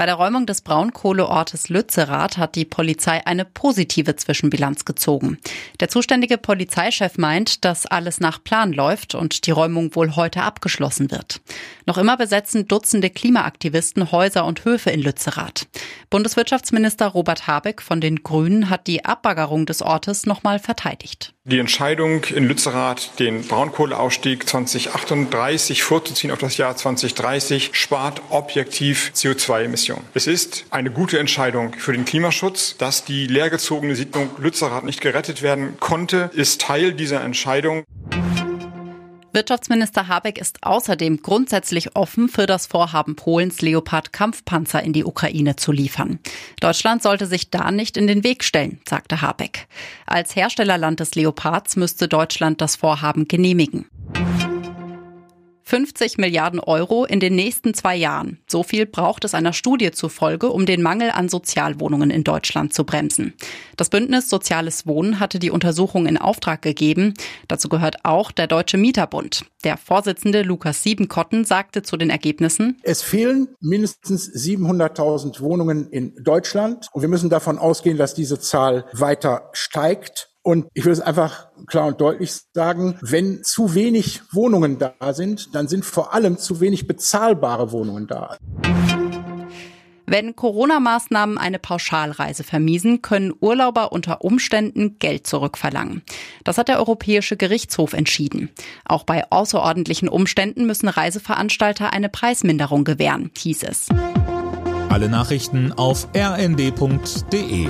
Bei der Räumung des Braunkohleortes Lützerath hat die Polizei eine positive Zwischenbilanz gezogen. Der zuständige Polizeichef meint, dass alles nach Plan läuft und die Räumung wohl heute abgeschlossen wird. Noch immer besetzen Dutzende Klimaaktivisten Häuser und Höfe in Lützerath. Bundeswirtschaftsminister Robert Habeck von den Grünen hat die Abbaggerung des Ortes nochmal verteidigt. Die Entscheidung in Lützerath, den Braunkohleausstieg 2038 vorzuziehen auf das Jahr 2030, spart objektiv CO2-Emissionen. Es ist eine gute Entscheidung für den Klimaschutz. Dass die leergezogene Siedlung Lützerath nicht gerettet werden konnte, ist Teil dieser Entscheidung. Wirtschaftsminister Habeck ist außerdem grundsätzlich offen für das Vorhaben Polens, Leopard-Kampfpanzer in die Ukraine zu liefern. Deutschland sollte sich da nicht in den Weg stellen, sagte Habeck. Als Herstellerland des Leopards müsste Deutschland das Vorhaben genehmigen. 50 Milliarden Euro in den nächsten zwei Jahren. So viel braucht es einer Studie zufolge, um den Mangel an Sozialwohnungen in Deutschland zu bremsen. Das Bündnis Soziales Wohnen hatte die Untersuchung in Auftrag gegeben. Dazu gehört auch der Deutsche Mieterbund. Der Vorsitzende Lukas Siebenkotten sagte zu den Ergebnissen, Es fehlen mindestens 700.000 Wohnungen in Deutschland und wir müssen davon ausgehen, dass diese Zahl weiter steigt. Und ich will es einfach klar und deutlich sagen, wenn zu wenig Wohnungen da sind, dann sind vor allem zu wenig bezahlbare Wohnungen da. Wenn Corona-Maßnahmen eine Pauschalreise vermiesen, können Urlauber unter Umständen Geld zurückverlangen. Das hat der Europäische Gerichtshof entschieden. Auch bei außerordentlichen Umständen müssen Reiseveranstalter eine Preisminderung gewähren, hieß es. Alle Nachrichten auf rnd.de